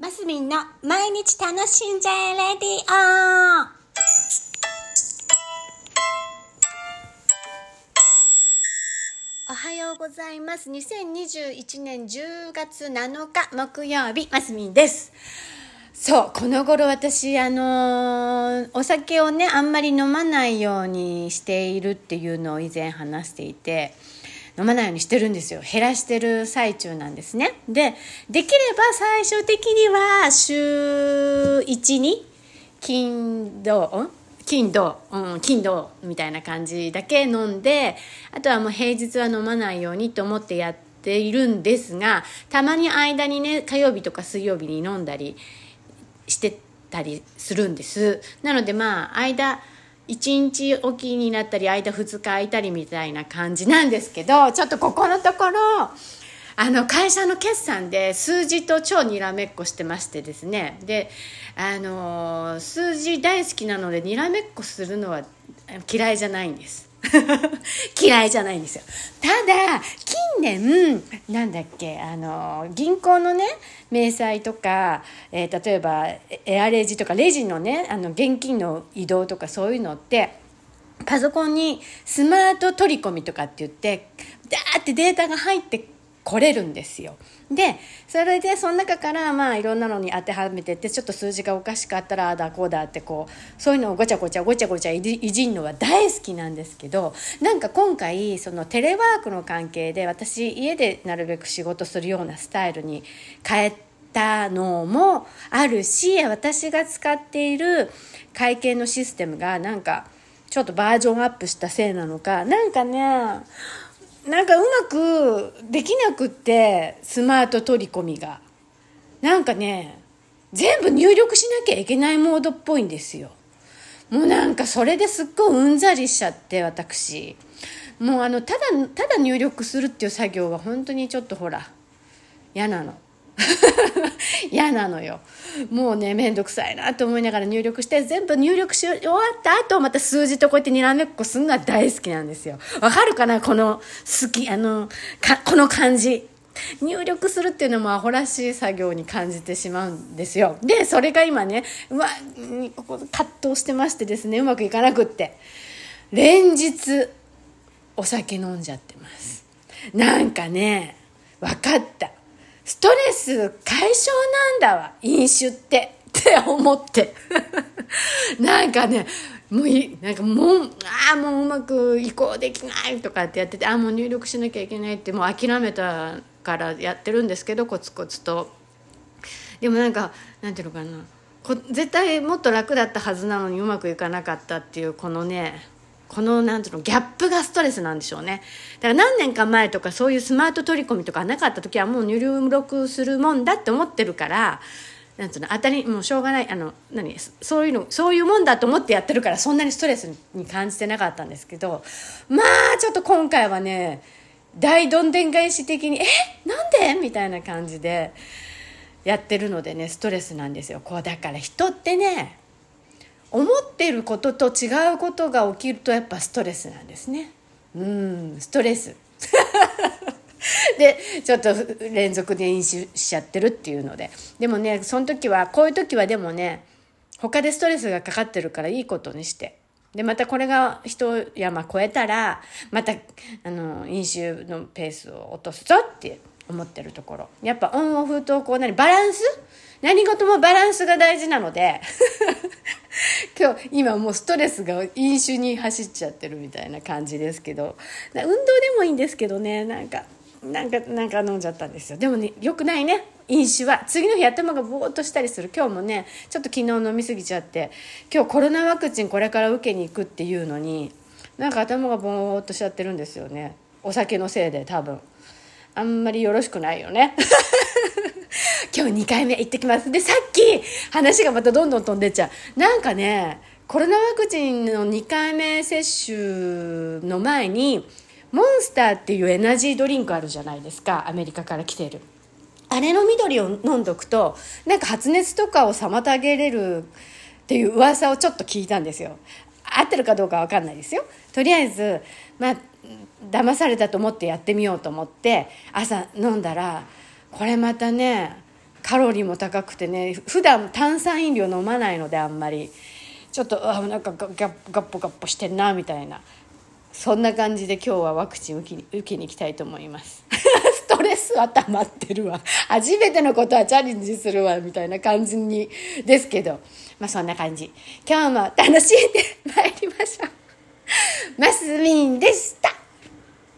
マスミンの毎日楽しんじゃえレディオおはようございます。2021年10月7日木曜日、マスミンです。そう、この頃私、あのーお酒をね、あんまり飲まないようにしているっていうのを以前話していて、飲まないようにしてるんですよ。減らしてる最中なんですね。で、できれば最終的には週1に金土、金土、うん、金土みたいな感じだけ飲んで、あとはもう平日は飲まないようにと思ってやっているんですが、たまに間にね、火曜日とか水曜日に飲んだりしてたりするんです。なのでまあ、間、1日おきになったり、間2日空いたりみたいな感じなんですけど、ちょっとここのところ、あの会社の決算で数字と超にらめっこしてましてですね。であの数字大好きなのでにらめっこするのは嫌いじゃないんです。嫌いじゃないんですよ。ただ年なんだっけあの銀行のね明細とか、えー例えばエアレジとかレジのねあの現金の移動とかそういうのってパソコンにスマート取り込みとかって言ってダーってデータが入ってこれるんですよ。でそれでその中からまあいろんなのに当てはめてってちょっと数字がおかしかったらああだこうだってこうそういうのをごちゃごちゃごちゃごちゃいじいじんのは大好きなんですけどなんか今回そのテレワークの関係で私家でなるべく仕事するようなスタイルに変えたのもあるし私が使っている会計のシステムがなんかちょっとバージョンアップしたせいなのかなんかねなんかうまくできなくってスマート取り込みが。なんかね全部入力しなきゃいけないモードっぽいんですよ。もうなんかそれですっごいうんざりしちゃって私。もうあのただただ入力するっていう作業は本当にちょっとほら嫌なの。嫌なのよ。もうね面倒くさいなと思いながら入力して全部入力し終わった後また数字とこうやってにらめっこするのが大好きなんですよ。わかるかな？この好きあのかこの感じ。入力するっていうのもアホらしい作業に感じてしまうんですよ。でそれが今ねうわ葛藤してましてですねうまくいかなくって。連日お酒飲んじゃってます。なんかね分かった。ストレス解消なんだわ飲酒って。って思って。なんかねもういなんかもうああもううまく移行できないとかってやっててああもう入力しなきゃいけないってもう諦めたからやってるんですけどコツコツと。でもなんかなんていうのかな。こ絶対もっと楽だったはずなのにうまくいかなかったっていうこのねこのなんていうのギャップがストレスなんでしょうね。だから何年か前とかそういうスマート取り込みとかなかった時はもう入力するもんだって思ってるからなんつうの当たりもうしょうがないあの何そういうのそういうもんだと思ってやってるからそんなにストレスに感じてなかったんですけどまあちょっと今回はね大どんでん返し的に「え？なんで?」みたいな感じでやってるのでねストレスなんですよ。こうだから人ってね思ってることと違うことが起きるとやっぱストレスなんですね。うんストレス。でちょっと連続で飲酒しちゃってるっていうので。でもねその時はこういう時はでもね他でストレスがかかってるからいいことにして。でまたこれが一山越えたらまたあの飲酒のペースを落とすぞって思ってるところ。やっぱオンオフとこう何バランス？何事もバランスが大事なので。今日今もうストレスが飲酒に走っちゃってるみたいな感じですけど。運動でもいいんですけどね。なんかなんかなんか飲んじゃったんですよ。でもねよくないね。飲酒は。次の日頭がぼーっとしたりする。今日もねちょっと昨日飲み過ぎちゃって。今日コロナワクチンこれから受けに行くっていうのになんか頭がぼーっとしちゃってるんですよね。お酒のせいで多分。あんまりよろしくないよね。今日2回目行ってきます。でさっき話がまたどんどん飛んでっちゃう。なんかねコロナワクチンの2回目接種の前にモンスターっていうエナジードリンクあるじゃないですか。アメリカから来てる。あれの緑を飲んどくとなんか発熱とかを妨げれるっていう噂をちょっと聞いたんですよ。合ってるかどうかわかんないですよ。とりあえずまあ騙されたと思ってやってみようと思って朝飲んだらこれまたねカロリーも高くてね普段炭酸飲料飲まないのであんまり。ちょっとあなんかガガガッポガッポしてんなみたいな。そんな感じで今日はワクチン受けに受けに行きたいと思います。ストレスは溜まってるわ。初めてのことはチャレンジするわみたいな感じにですけど。まあそんな感じ。今日も楽しんでまいりましょう。マスミンでした。